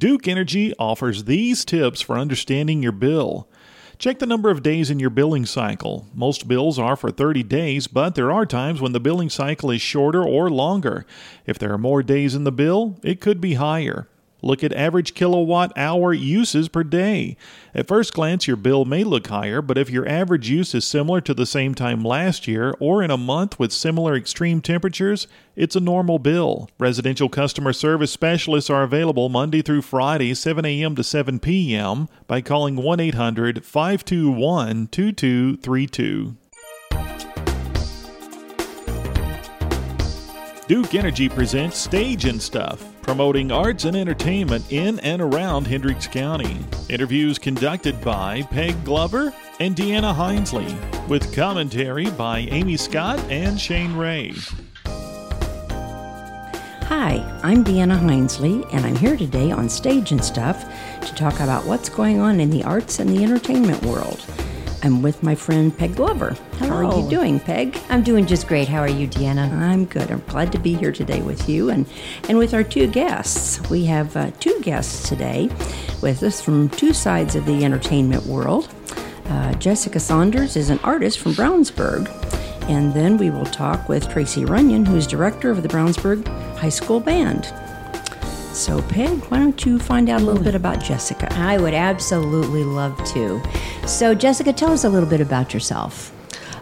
Duke Energy offers these tips for understanding your bill. Check the number of days in your billing cycle. Most bills are for 30 days, but there are times when the billing cycle is shorter or longer. If there are more days in the bill, it could be higher. Look at average kilowatt hour uses per day. At first glance, your bill may look higher, but if your average use is similar to the same time last year or in a month with similar extreme temperatures, it's a normal bill. Residential customer service specialists are available Monday through Friday, 7 a.m. to 7 p.m. by calling 1 800 521 2232. Duke Energy presents Stage and Stuff, promoting arts and entertainment in and around Hendricks County. Interviews conducted by Peg Glover and Deanna Hinesley, with commentary by Amy Scott and Shane Ray. Hi, I'm Deanna Hinesley, and I'm here today on Stage and Stuff to talk about what's going on in the arts and the entertainment world. I'm with my friend Peg Glover. How are you doing, Peg? I'm doing just great. How are you, Deanna? I'm good. I'm glad to be here today with you and, and with our two guests. We have uh, two guests today with us from two sides of the entertainment world. Uh, Jessica Saunders is an artist from Brownsburg. And then we will talk with Tracy Runyon, who's director of the Brownsburg High School Band. So, Peg, why don't you find out a little bit about Jessica? I would absolutely love to. So, Jessica, tell us a little bit about yourself.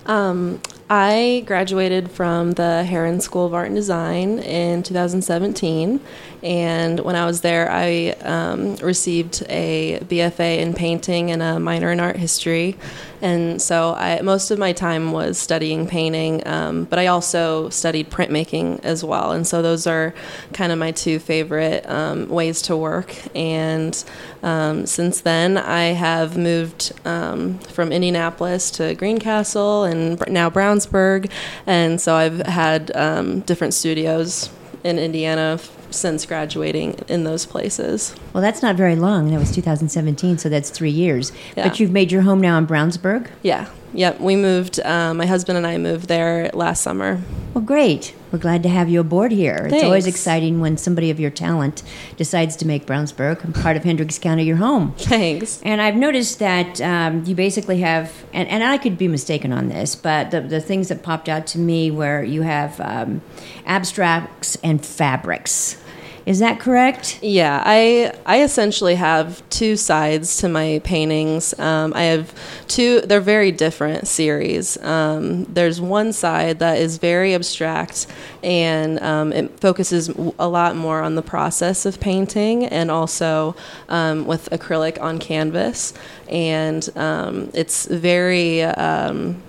Um, I graduated from the Herron School of Art and Design in 2017, and when I was there, I um, received a BFA in painting and a minor in art history. And so, I, most of my time was studying painting, um, but I also studied printmaking as well. And so, those are kind of my two favorite um, ways to work. And um, since then, I have moved um, from Indianapolis to Greencastle and now Brownsburg. And so I've had um, different studios in Indiana since graduating in those places. Well, that's not very long. That was 2017, so that's three years. Yeah. But you've made your home now in Brownsburg? Yeah. Yep. We moved, um, my husband and I moved there last summer. Well, great. We're glad to have you aboard here. It's always exciting when somebody of your talent decides to make Brownsburg and part of Hendricks County your home. Thanks. And I've noticed that um, you basically have, and, and I could be mistaken on this, but the, the things that popped out to me where you have um, abstracts and fabrics. Is that correct? Yeah, I I essentially have two sides to my paintings. Um, I have two; they're very different series. Um, there's one side that is very abstract, and um, it focuses a lot more on the process of painting, and also um, with acrylic on canvas. And um, it's very um,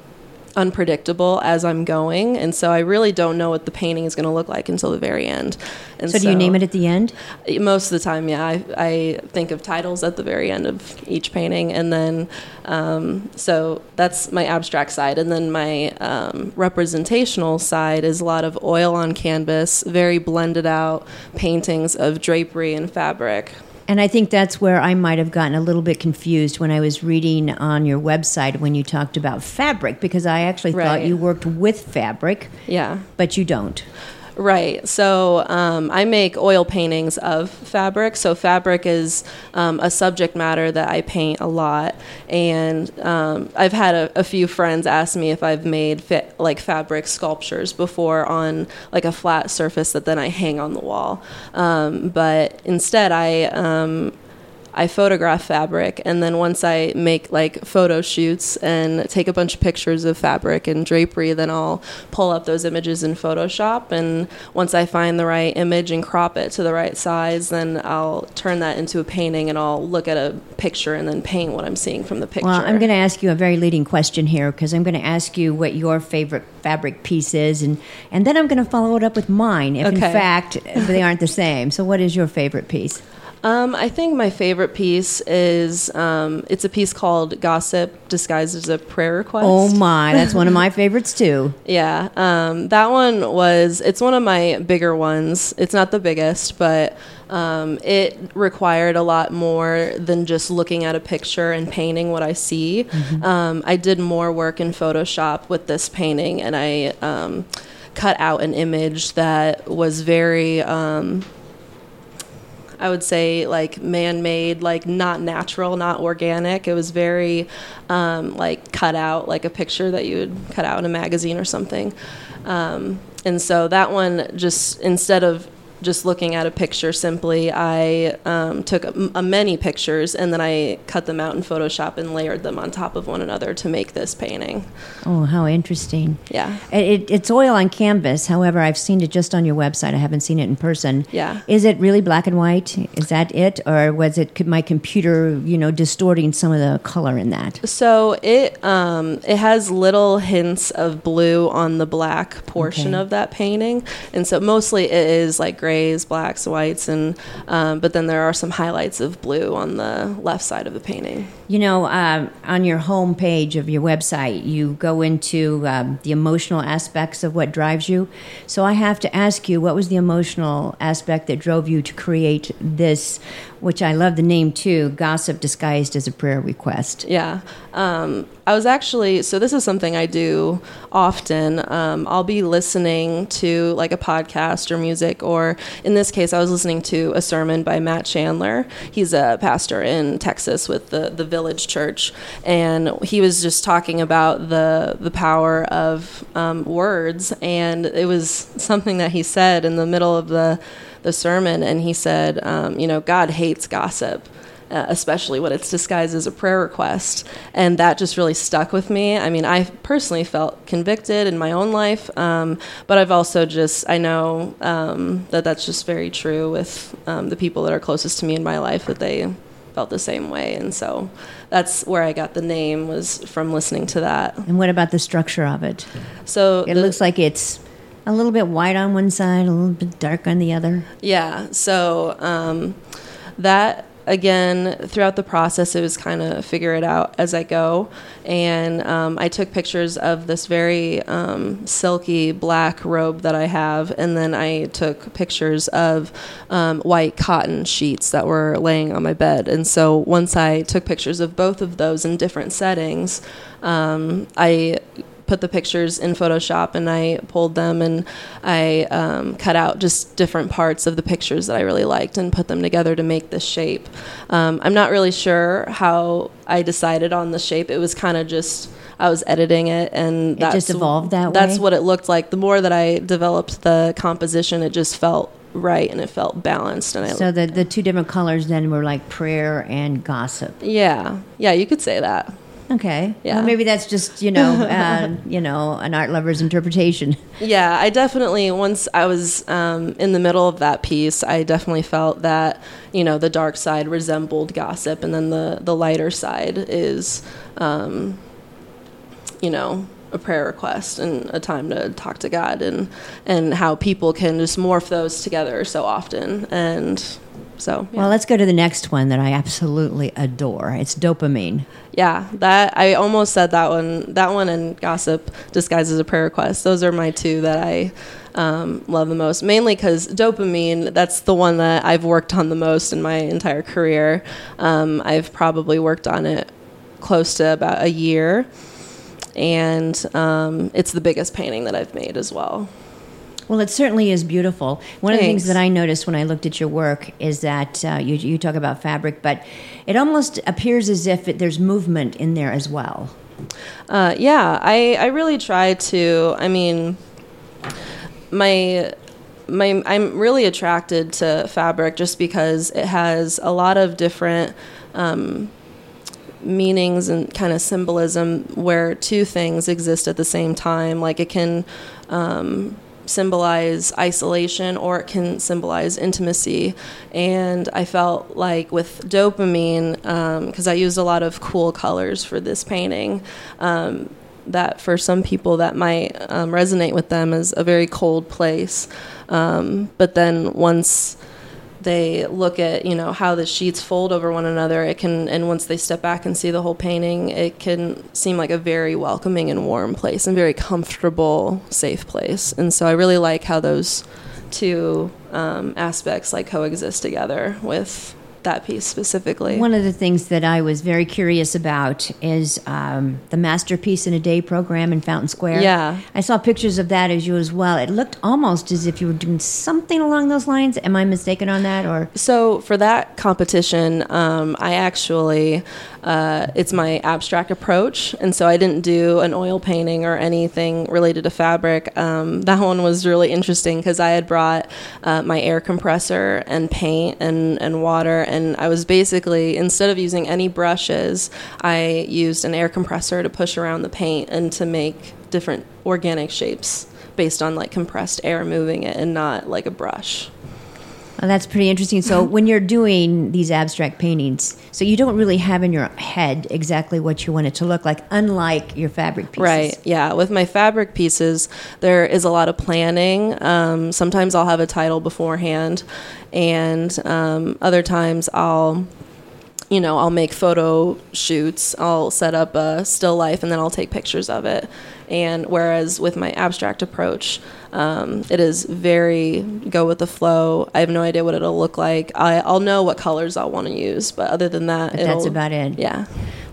unpredictable as I'm going, and so I really don't know what the painting is going to look like until the very end. And So, do you name it at the end? most of the time, yeah, I, I think of titles at the very end of each painting, and then um, so that's my abstract side, and then my um, representational side is a lot of oil on canvas, very blended out paintings of drapery and fabric. And I think that's where I might have gotten a little bit confused when I was reading on your website when you talked about fabric, because I actually thought you worked with fabric, Yeah. but you don't. Right. So um, I make oil paintings of fabric. So fabric is um, a subject matter that I paint a lot, and um, I've had a, a few friends ask me if I've made fa- like fabric sculptures before on like a flat surface that then I hang on the wall. Um, but instead, I um, I photograph fabric, and then once I make like photo shoots and take a bunch of pictures of fabric and drapery, then I'll pull up those images in Photoshop. And once I find the right image and crop it to the right size, then I'll turn that into a painting and I'll look at a picture and then paint what I'm seeing from the picture. Well, I'm going to ask you a very leading question here because I'm going to ask you what your favorite fabric piece is, and, and then I'm going to follow it up with mine if, in fact, they aren't the same. So, what is your favorite piece? Um, I think my favorite piece is um, it's a piece called "Gossip Disguised as a Prayer Request." Oh, my. That's one of my favorites, too. Yeah, um, that one was. It's one of my bigger ones. It's not the biggest, but um, it required a lot more than just looking at a picture and painting what I see. Um, I did more work in Photoshop with this painting, and I um, cut out an image that was very. I would say like man-made, like not natural, not organic. It was very um, like cut out, like a picture that you would cut out in a magazine or something. Um, and so that one just instead of just looking at a picture simply, I um, took a, a many pictures and then I cut them out in Photoshop and layered them on top of one another to make this painting. Oh, how interesting. Yeah. It, it's oil on canvas. However, I've seen it just on your website. I haven't seen it in person. Yeah. Is it really black and white? Is that it? Or was it my computer, you know, distorting some of the color in that? So it um, it has little hints of blue on the black portion Okay. of that painting, and so mostly it is like grays, blacks, whites, and um, but then there are some highlights of blue on the left side of the painting. You know, um, on your home page of your website, you go into um, the emotional aspects of what drives you. So I have to ask you, what was the emotional aspect that drove you to create this, which I love the name too, Gossip Disguised as a Prayer Request? Yeah. Um, I was actually, so this is something I do often. Um, I'll be listening to like a podcast or music, or in this case, I was listening to a sermon by Matt Chandler. He's a pastor in Texas with the, the Village Church. And he was just talking about the, the power of um, words. And it was something that he said in the middle of the, the sermon. And he said, um, you know, God hates gossip uh, especially when it's disguised as a prayer request. And that just really stuck with me. I mean, I personally felt convicted in my own life, um, but I've also just, I know um, that that's just very true with um, the people that are closest to me in my life, that they felt the same way. And so that's where I got the name was from listening to that. And what about the structure of it? So It the- looks like it's a little bit white on one side, a little bit dark on the other. Yeah. So um, that again throughout the process, it was kind of figure it out as I go, and um, I took pictures of this very um, silky black robe that I have, and then I took pictures of um, white cotton sheets that were laying on my bed. And so once I took pictures of both of those in different settings, um, I put the pictures in Photoshop and I pulled them and I um, cut out just different parts of the pictures that I really liked and put them together to make this shape. Um, I'm not really sure how I decided on the shape. It was kind of just. I was editing it, and It that's, just evolved that That's way? what it looked like. The more that I developed the composition, it just felt right and it felt balanced. And I, So the, the two different colors then were like prayer and gossip. yeah, yeah, you could say that. Okay. Yeah. Well, maybe that's just you know uh, you know an art lover's interpretation. Yeah, I definitely once I was um, in the middle of that piece, I definitely felt that you know the dark side resembled gossip, and then the the lighter side is, um, you know, a prayer request and a time to talk to God, and and how people can just morph those together so often, and so yeah. Well, let's go to the next one that I absolutely adore. It's dopamine. Yeah, that I almost said that one. That one and gossip disguised as a prayer request. Those are my two that I um, love the most. Mainly because dopamine. That's the one that I've worked on the most in my entire career. Um, I've probably worked on it close to about a year, and um, it's the biggest painting that I've made as well. Well, it certainly is beautiful. One of the things that I noticed when I looked at your work is that uh, you, you talk about fabric, but it almost appears as if it, there's movement in there as well. Uh, yeah, I, I really try to. I mean, my my I'm really attracted to fabric just because it has a lot of different um, meanings and kind of symbolism where two things exist at the same time. Like it can um, symbolize isolation or it can symbolize intimacy. And I felt like with dopamine, because I used a lot of cool colors for this painting. Um, that for some people that might um, resonate with them as a very cold place, um, but then once they look at you know how the sheets fold over one another it can and once they step back and see the whole painting it can seem like a very welcoming and warm place and very comfortable safe place. And so i really like how those two um, aspects like coexist together with that piece specifically. One of the things that I was very curious about is um, the Masterpiece in a Day program in Fountain Square. Yeah. I saw pictures of that as you as well. It looked almost as if you were doing something along those lines. Am I mistaken on that? Or So for that competition, um, I actually uh, it's my abstract approach, and so I didn't do an oil painting or anything related to fabric. Um, that one was really interesting because I had brought uh, my air compressor and paint and and water, and I was basically instead of using any brushes, I used an air compressor to push around the paint and to make different organic shapes based on like compressed air moving it and not like a brush. Oh, that's pretty interesting. So when you're doing these abstract paintings, so you don't really have in your head exactly what you want it to look like, unlike your fabric pieces. Right. Yeah. With my fabric pieces, there is a lot of planning. Um, sometimes I'll have a title beforehand, and um, other times I'll you know, I'll make photo shoots. I'll set up a still life and then I'll take pictures of it. And whereas with my abstract approach, um, it is very go with the flow. I have no idea what it'll look like. I, I'll know what colors I'll want to use, but other than that, that's about it. Yeah.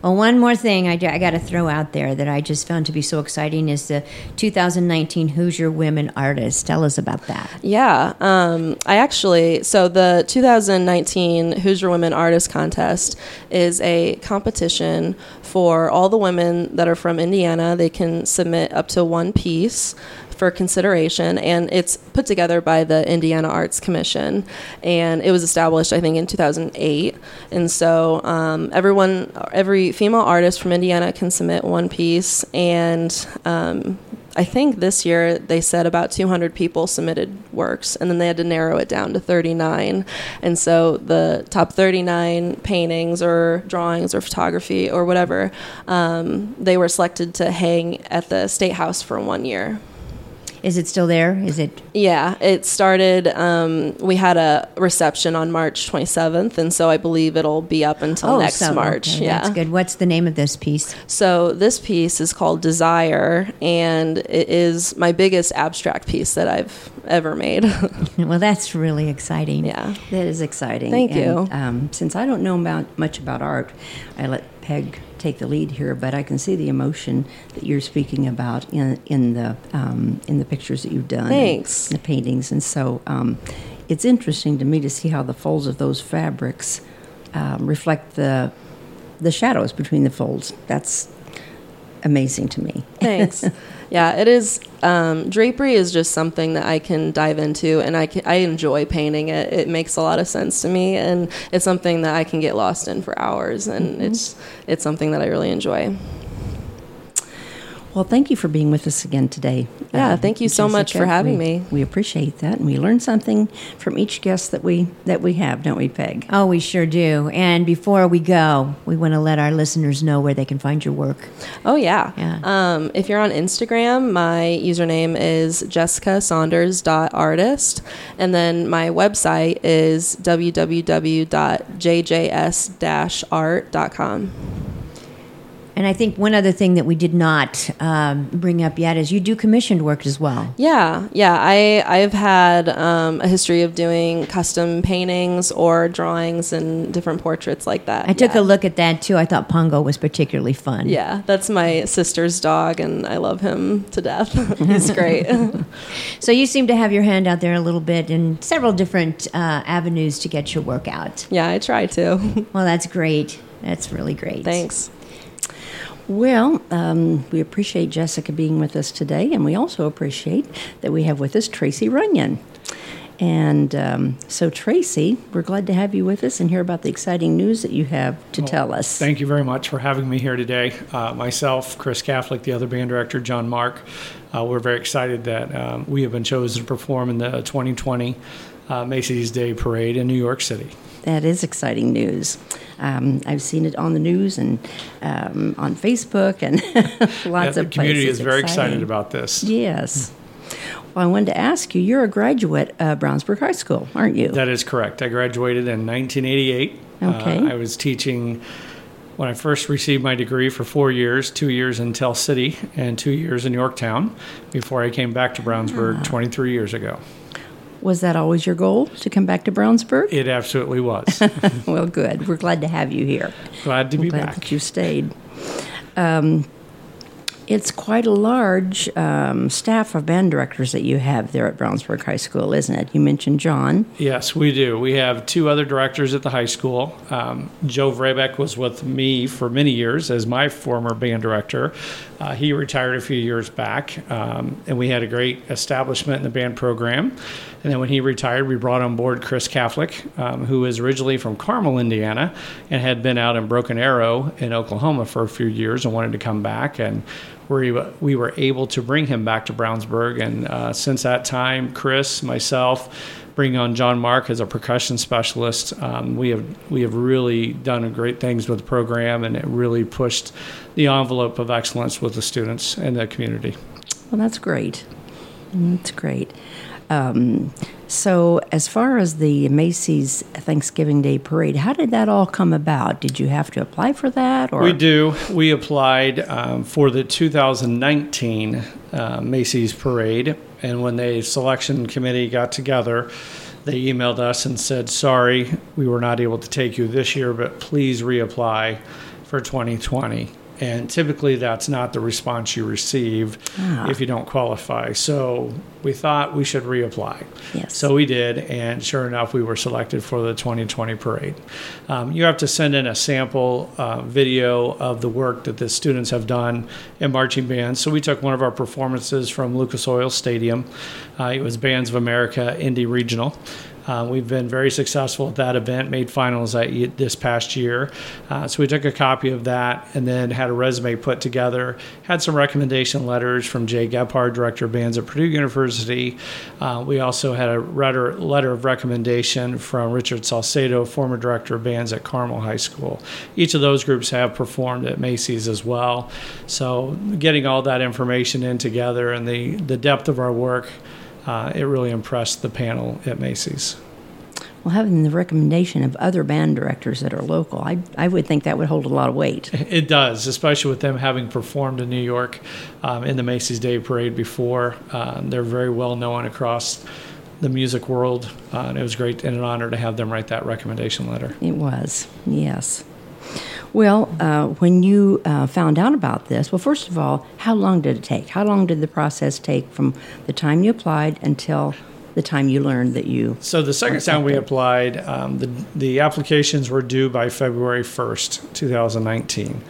Well, one more thing I, I got to throw out there that I just found to be so exciting is the 2019 Hoosier Women Artists. Tell us about that. Yeah, um, I actually so the 2019 Hoosier Women Artist Contest is a competition for all the women that are from Indiana. They can submit up to one piece for consideration, and it's put together by the Indiana Arts Commission, and it was established, I think, in 2008. And so um, everyone, every female artist from Indiana can submit one piece, and um, I think this year they said about 200 people submitted works, and then they had to narrow it down to 39. And so the top 39 paintings or drawings or photography or whatever, um, they were selected to hang at the State House for one year. Is it still there? Is it? Yeah, it started. Um, we had a reception on March 27th, and so I believe it'll be up until next so, March. okay, yeah, That's good. What's the name of this piece? So this piece is called Desire, and it is my biggest abstract piece that I've ever made. Well, that's really exciting. yeah. That is exciting. Thank And, you. Um, since I don't know about, much about art, I let Peg take the lead here, but I can see the emotion that you're speaking about in in the um, in the pictures that you've done. Thanks. the paintings, and so um, it's interesting to me to see how the folds of those fabrics um, reflect the the shadows between the folds. That's amazing to me. Thanks. yeah, it is. Um, drapery is just something that I can dive into, and I can, I enjoy painting it. It makes a lot of sense to me, and it's something that I can get lost in for hours, and it's it's something that I really enjoy. Well, thank you for being with us again today. Yeah, uh, thank you so much for having We- me. We appreciate that, and we learn something from each guest that we that we have, don't we, Peg? Oh, we sure do. And before we go, we want to let our listeners know where they can find your work. Oh yeah. Yeah. Um, if you're on Instagram, my username is jessicasaunders.artist, and then my website is www.jjs-art.com. And I think one other thing that we did not um, bring up yet is you do commissioned work as well. Yeah, yeah. I I've had um, a history of doing custom paintings or drawings and different portraits like that. I took yeah. a look at that too. I thought Pongo was particularly fun. Yeah, that's my sister's dog, and I love him to death. He's great. So you seem to have your hand out there a little bit in several different uh, avenues to get your work out. yeah, I try to. Well, that's great. That's really great. Thanks. Well, um, we appreciate Jessica being with us today, and we also appreciate that we have with us Tracy Runyon. And um, so, Tracy, we're glad to have you with us and hear about the exciting news that you have to tell us. Thank you very much for having me here today. Uh, myself, Chris Catholic, the other band director, John Mark, uh, we're very excited that um, we have been chosen to perform in the 2020 uh, Macy's Day Parade in New York City. That is exciting news. Um, I've seen it on the news and um, on Facebook and lots Yeah, of the community places. is very Exciting. excited about this. Yes. Well, I wanted to ask you. You're a graduate of Brownsburg High School, aren't you? That is correct. I graduated in 1988. Okay. Uh, I was teaching when I first received my degree for four years, two years in Tell City and two years in Yorktown before I came back to Ah. Brownsburg 23 years ago. Was that always your goal to come back to Brownsburg? It absolutely was. well, good. We're glad to have you here. Glad to be glad back. that you stayed. Um, it's quite a large um, staff of band directors that you have there at Brownsburg High School, isn't it? You mentioned John. Yes, we do. We have two other directors at the high school. Um, Joe Vrebeck was with me for many years as my former band director. Uh, he retired a few years back, um, and we had a great establishment in the band program. And then when he retired, we brought on board Chris Catholic, um, who is originally from Carmel, Indiana, and had been out in Broken Arrow in Oklahoma for a few years and wanted to come back. And we, we were able to bring him back to Brownsburg. And uh, since that time, Chris, myself, bringing on John Mark as a percussion specialist, um, we have we have really done great things with the program, and it really pushed the envelope of excellence with the students and the community. Well, that's great. That's great. Um, so, as far as the Macy's Thanksgiving Day Parade, how did that all come about? Did you have to apply for that, or We do. We applied um, for the 2019 uh, Macy's Parade, and when the selection committee got together, they emailed us and said, "Sorry, we were not able to take you this year, but please reapply for 2020." And typically, that's not the response you receive Ah. if you don't qualify. So we thought we should reapply. Yes. So we did, and sure enough, we were selected for the 2020 parade. Um, you have to send in a sample uh, video of the work that the students have done in marching bands. So we took one of our performances from Lucas Oil Stadium. Uh, it was Bands of America Indy Regional. Uh, we've been very successful at that event, made finals ye- this past year. Uh, so we took a copy of that and then had a resume put together. Had some recommendation letters from Jay Gephart, director of bands at Purdue University. Uh, we also had a letter, letter of recommendation from Richard Saucedo, former director of bands at Carmel High School. Each of those groups have performed at Macy's as well. So getting all that information in together and the, the depth of our work. Uh, it really impressed the panel at Macy's. well, having the recommendation of other band directors that are local, I I would think that would hold a lot of weight. It does, especially with them having performed in New York um, in the Macy's Day Parade before. Uh, they're very well known across the music world, uh, and it was great and an honor to have them write that recommendation letter. It was, yes. Well, uh, when you uh, found out about this, well, first of all, how long did it take? How long did the process take from the time you applied until the time you learned that you? So the second time we applied, um, the the applications were due by February first, two thousand nineteen.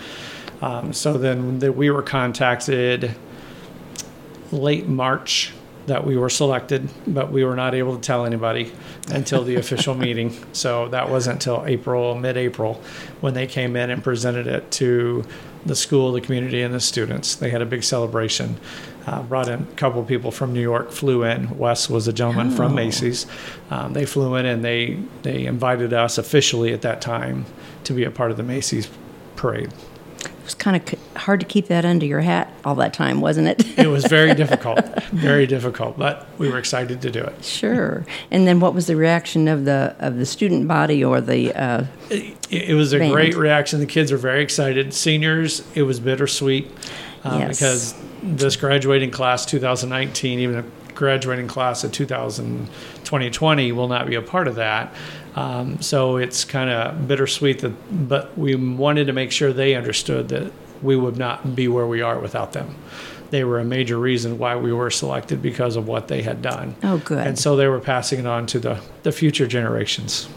Um, so then that we were contacted late March that we were selected, but we were not able to tell anybody until the official meeting. So that wasn't until April, mid-April, when they came in and presented it to the school, the community, and the students. They had a big celebration. Uh, brought in a couple of people from New York, flew in. Wes was a gentleman from Oh. Macy's. Um, they flew in and they they invited us officially at that time to be a part of the Macy's parade. It was kind of c- hard to keep that under your hat all that time, wasn't it? It was very difficult, very difficult, but we were excited to do it. sure. And then, what was the reaction of the of the student body or the? Uh, It, it was a Band. great reaction. The kids were very excited. Seniors, it was bittersweet um, Yes. because this graduating class 2019, even a graduating class of 2000, 2020 will not be a part of that. Um, so it's kind of bittersweet that, but we wanted to make sure they understood that we would not be where we are without them. They were a major reason why we were selected because of what they had done. oh, good. And so they were passing it on to the, the future generations.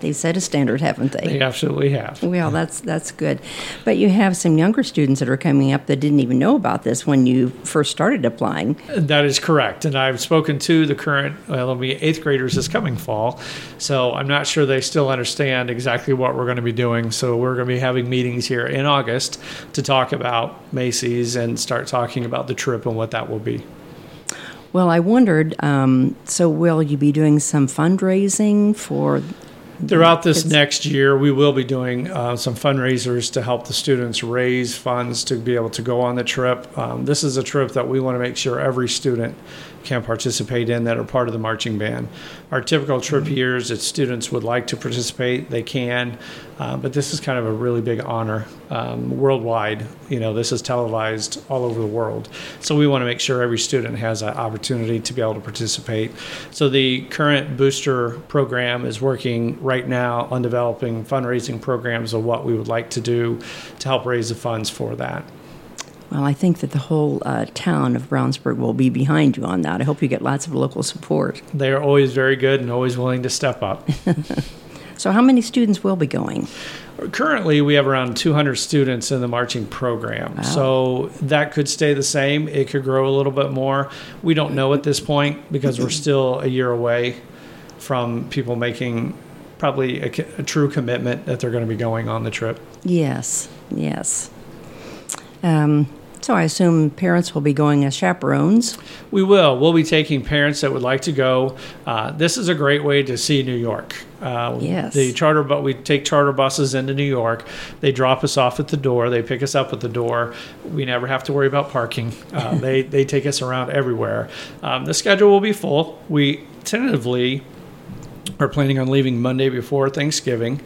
They set a standard, haven't they? They absolutely have. Well, that's that's good, but you have some younger students that are coming up that didn't even know about this when you first started applying. That is correct. And I've spoken to the current, well, it'll be eighth graders this coming fall. So I'm not sure they still understand exactly what we're going to be doing. So we're going to be having meetings here in August to talk about Macy's and start talking about the trip and what that will be. Well, I wondered. Um, so, will you be doing some fundraising for Throughout this next year, we will be doing uh, some fundraisers to help the students raise funds to be able to go on the trip. Um, this is a trip that we want to make sure every student can participate in that are part of the marching band. Our typical trip years, if students would like to participate, they can, uh, but this is kind of a really big honor um, worldwide. You know, this is televised all over the world, so we want to make sure every student has an opportunity to be able to participate. So the current booster program is working right now on developing fundraising programs of what we would like to do to help raise the funds for that. Well, I think that the whole uh, town of Brownsburg will be behind you on that. I hope you get lots of local support. They are always very good and always willing to step up. So, how many students will be going? Currently, we have around 200 students in the marching program. So that could stay the same. It could grow a little bit more. We don't know at this point because we're still a year away from people making probably a, a true commitment that they're going to be going on the trip. Yes, yes. Um, so, I assume parents will be going as chaperones. We will. We'll be taking parents that would like to go. Uh, this is a great way to see New York. Uh, Yes. The charter, but we take charter buses into New York. They drop us off at the door. They pick us up at the door. We never have to worry about parking. Uh, they they take us around everywhere. Um, the schedule will be full. We tentatively are planning on leaving Monday before Thanksgiving,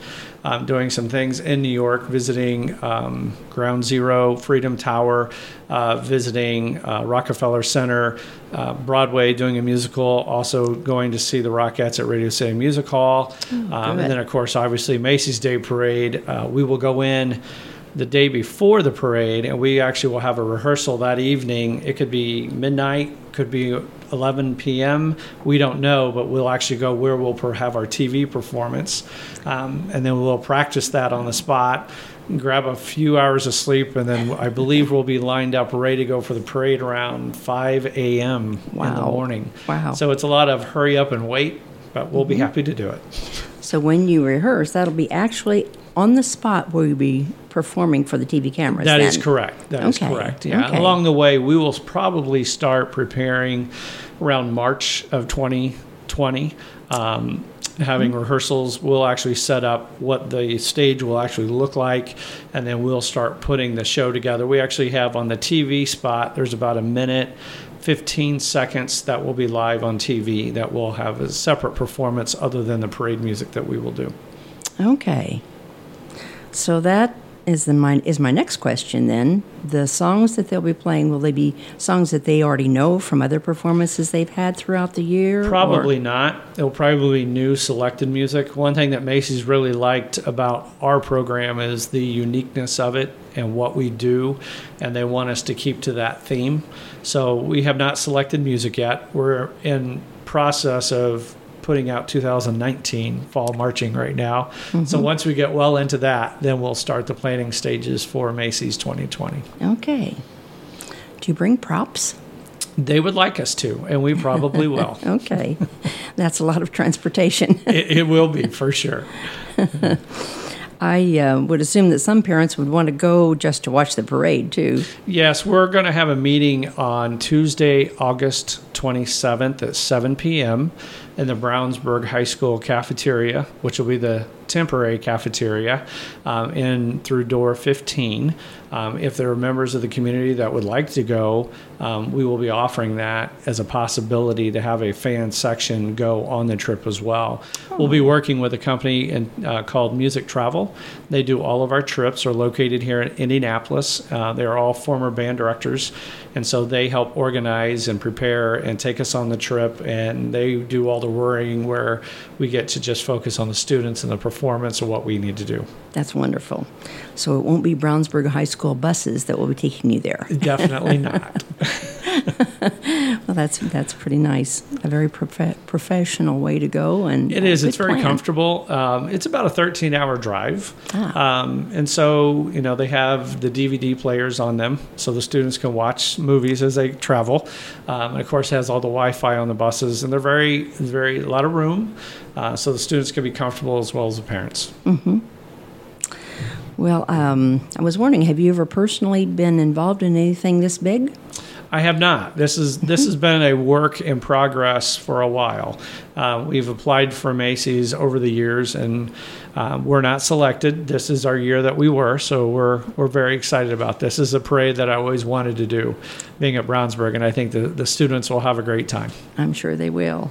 um, doing some things in New York, visiting um, Ground Zero, Freedom Tower, uh, visiting uh, Rockefeller Center, uh, Broadway, doing a musical, also going to see the Rockettes at Radio City Music Hall. um, and then, of course, obviously, Macy's Day Parade. Uh, we will go in the day before the parade, and we actually will have a rehearsal that evening. It could be midnight, could be 11 p.m. We don't know, but we'll actually go where we'll have our TV performance, um, and then we'll practice that on the spot. Grab a few hours of sleep, and then I believe we'll be lined up, ready to go for the parade around 5 a.m. in the morning. Wow. So it's a lot of hurry up and wait, but we'll Mm-hmm. be happy to do it. So, when you rehearse, that'll be actually on the spot where you'll be performing for the TV cameras. That is then. correct. That is Okay, correct. Yeah. okay. Along the way, we will probably start preparing around March of 2020. Um, having Mm-hmm. rehearsals, we'll actually set up what the stage will actually look like, and then we'll start putting the show together. We actually have on the TV spot, there's about a minute, 15 seconds that will be live on TV that will have a separate performance other than the parade music that we will do. Okay. So that is the my is my next question then. The songs that they'll be playing will they be songs that they already know from other performances they've had throughout the year? or- Probably not. It'll probably be new selected music. One thing that Macy's really liked about our program is the uniqueness of it and what we do, and they want us to keep to that theme. So we have not selected music yet. We're in process of putting out 2019 fall marching right now. So mm-hmm. once we get well into that, then we'll start the planning stages for Macy's 2020. Okay. Do you bring props? They would like us to, and we probably will. Okay. That's a lot of transportation. it, it will be for sure. I uh, would assume that some parents would want to go just to watch the parade too. Yes, we're going to have a meeting on Tuesday, August 27th at 7 p.m. in the Brownsburg High School cafeteria, which will be the temporary cafeteria, um, in through door 15. Um, if there are members of the community that would like to go, um, we will be offering that as a possibility to have a fan section go on the trip as well. We'll be working with a company in, uh, called Music Travel. They do all of our trips. Are located here in Indianapolis. Uh, they're all former band directors, and so they help organize and prepare and take us on the trip. And they do all the worrying where we get to just focus on the students and the performance of what we need to do. That's wonderful. So it won't be Brownsburg High School buses that will be taking you there. Definitely not. Well, that's that's pretty nice. A very prof- professional way to go, and It uh. It's very plan. comfortable. Um, it's about a 13 hour drive. Ah. Um, and so, you know, they have the DVD players on them so the students can watch movies as they travel. Um, and of course, it has all the Wi Fi on the buses. And they're very, very, a lot of room. Uh, so the students can be comfortable as well as the parents. Well, um, I was wondering, have you ever personally been involved in anything this big? I have not. This is this has been a work in progress for a while. Uh, we've applied for Macy's over the years, and um, we're not selected. This is our year that we were, so we're we're very excited about this. This is a parade that I always wanted to do, being at Brownsburg, and I think the the students will have a great time. I'm sure they will.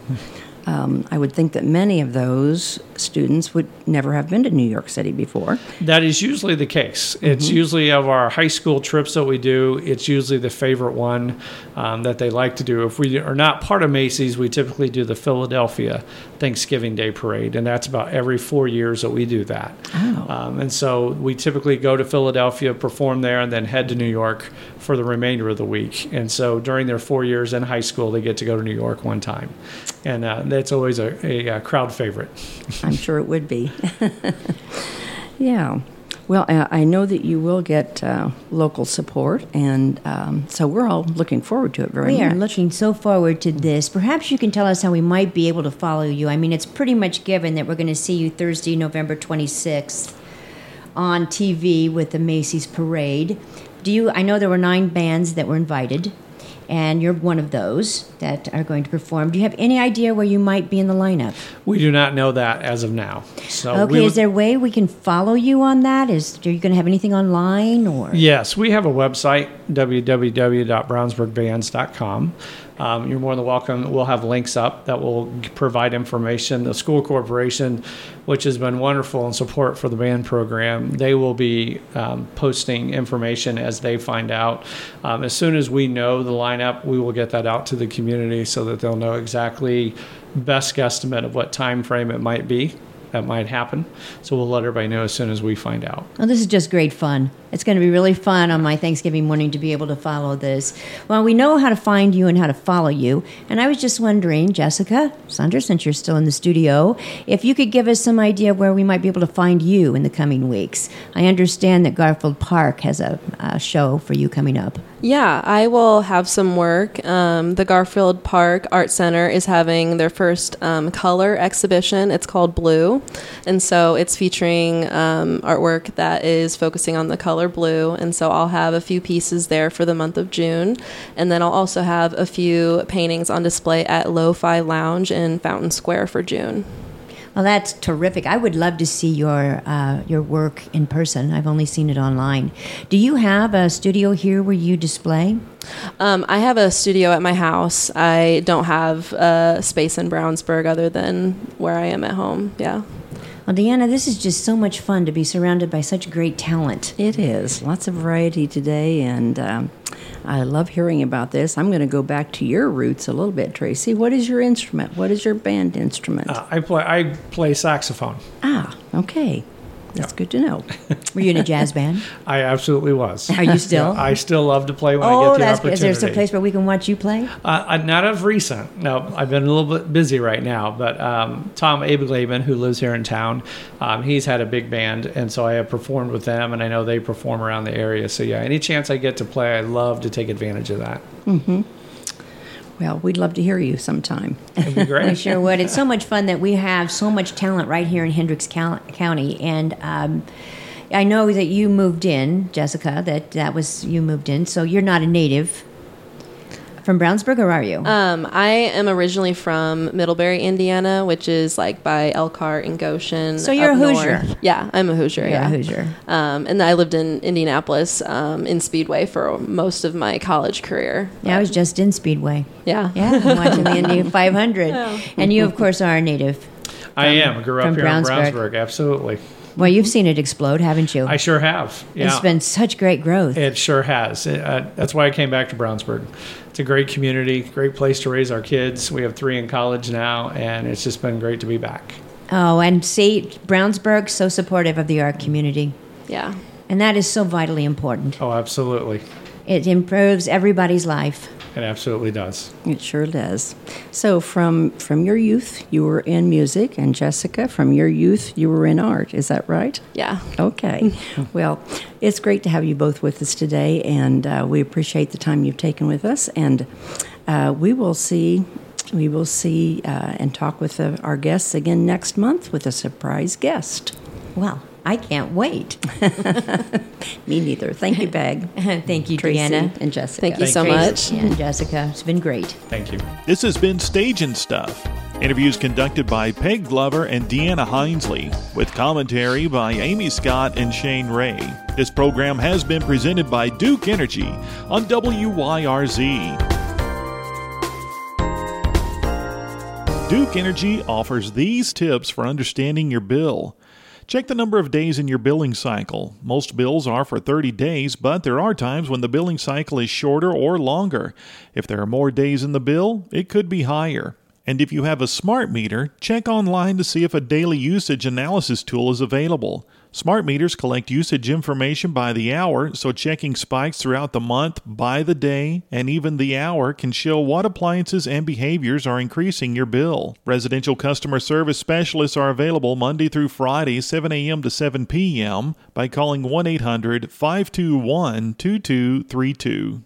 Um, I would think that many of those students would never have been to New York City before. That is usually the case. It's usually of our high school trips that we do. It's usually the favorite one um, that they like to do. If we are not part of Macy's, we typically do the Philadelphia Thanksgiving Day Parade, and that's about every four years that we do that. Um, and so we typically go to Philadelphia, perform there, and then head to New York for the remainder of the week. And so during their four years in high school, they get to go to New York one time, and uh, that's always a, a, uh crowd favorite. I'm sure it would be. yeah. Well, I know that you will get uh, local support, and um, so we're all looking forward to it very much. We are looking so forward to this. Perhaps you can tell us how we might be able to follow you. I mean, it's pretty much given that we're going to see you Thursday, November 26th on TV with the Macy's Parade. Do you I know there were 9 bands that were invited and you're one of those that are going to perform. Do you have any idea where you might be in the lineup? We do not know that as of now. We Okay, would- is there a way we can follow you on that? Is are you going to have anything online or Yes, we have a website, www.brownsburgbands.com. Um, you're more than welcome. We'll have links up that will provide information. The school corporation, which has been wonderful in support for the band program, they will be um, posting information as they find out. Um, as soon as we know the lineup, we will get that out to the community so that they'll know exactly best guesstimate of what time frame it might be that might happen. So we'll let everybody know as soon as we find out. Well, this is just great fun. It's going to be really fun on my Thanksgiving morning to be able to follow this. Well, we know how to find you and how to follow you. And I was just wondering, Jessica, Saunders, since you're still in the studio, if you could give us some idea of where we might be able to find you in the coming weeks. I understand that Garfield Park has a, a show for you coming up. Yeah, I will have some work. Um, the Garfield Park Art Center is having their first um, color exhibition. It's called Blue. And so it's featuring um, artwork that is focusing on the color blue. And so I'll have a few pieces there for the month of June. And then I'll also have a few paintings on display at Lo-Fi Lounge in Fountain Square for June. Well, that's terrific. I would love to see your uh, your work in person. I've only seen it online. Do you have a studio here where you display? Um, I have a studio at my house. I don't have a space in Brownsburg other than where I am at home. Yeah. Well, Deanna, this is just so much fun to be surrounded by such great talent. It is. Lots of variety today, and um, I love hearing about this. I'm going to go back to your roots a little bit, Tracy. What is your instrument? What is your band instrument? Uh, I play I play saxophone. ah, okay. That's good to know. Were you in a jazz band? I absolutely was. Are you still? I still love to play when I oh, get the that's good. Is opportunity. there some place where we can watch you play? Uh, uh, not of recent. No, I've been a little bit busy right now. But um, Tom Abeleben, who lives here in town, um, he's had a big band, and so I have performed with them, and I know they perform around the area. So yeah, any chance I get to play, I love to take advantage of that. Well, we'd love to hear you sometime. It'd be I great. sure would. It's so much fun that we have so much talent right here in Hendricks County, and um, I know that you moved in, Jessica. That that was you moved in, so you're not a native from Brownsburg, or are you? Um, I am originally from Middlebury, Indiana, which is like by Elkhart and Goshen. So you're a Hoosier. north. Yeah, I'm a Hoosier. You're yeah, a Hoosier. Um, and I lived in Indianapolis um, in Speedway for most of my college career. yeah, I was just in Speedway. Yeah. Yeah, I'm watching the Indy 500, and you, of course, are a native. I am. I grew up from here Brownsburg. in Brownsburg. Absolutely. Well, you've seen it explode, haven't you? I sure have. Yeah. It's been such great growth. It sure has. It, uh, that's why I came back to Brownsburg. It's a great community, great place to raise our kids. We have three in college now, and it's just been great to be back. oh, and see, Brownsburg so supportive of the art community, Yeah. and that is so vitally important. Oh, absolutely. It improves everybody's life. It absolutely does. It sure does. So, from from your youth, you were in music, and Jessica, from your youth, you were in art. Is that right? Yeah. Okay. well, it's great to have you both with us today, and uh, we appreciate the time you've taken with us. And uh, we will see. We will see uh, and talk with uh, our guests again next month with a surprise guest. Well, I can't wait. Me neither. Thank you, Peg. Thank you, Tracy Deanna. and Jessica. Thank you so Tracy much. And Jessica. It's been great. Thank you. This has been Stage and Stuff. Interviews conducted by Peg Glover and Deanna Hinesley, with commentary by Amy Scott and Shane Ray. This program has been presented by Duke Energy on WYRZ. Duke Energy offers these tips for understanding your bill. Check the number of days in your billing cycle. Most bills are for 30 days, but there are times when the billing cycle is shorter or longer. If there are more days in the bill, it could be higher. And if you have a smart meter, check online to see if a daily usage analysis tool is available. Smart meters collect usage information by the hour, so checking spikes throughout the month, by the day, and even the hour can show what appliances and behaviors are increasing your bill. Residential customer service specialists are available Monday through Friday, 7 a.m. to 7 p.m. by calling 1 800 521 2232.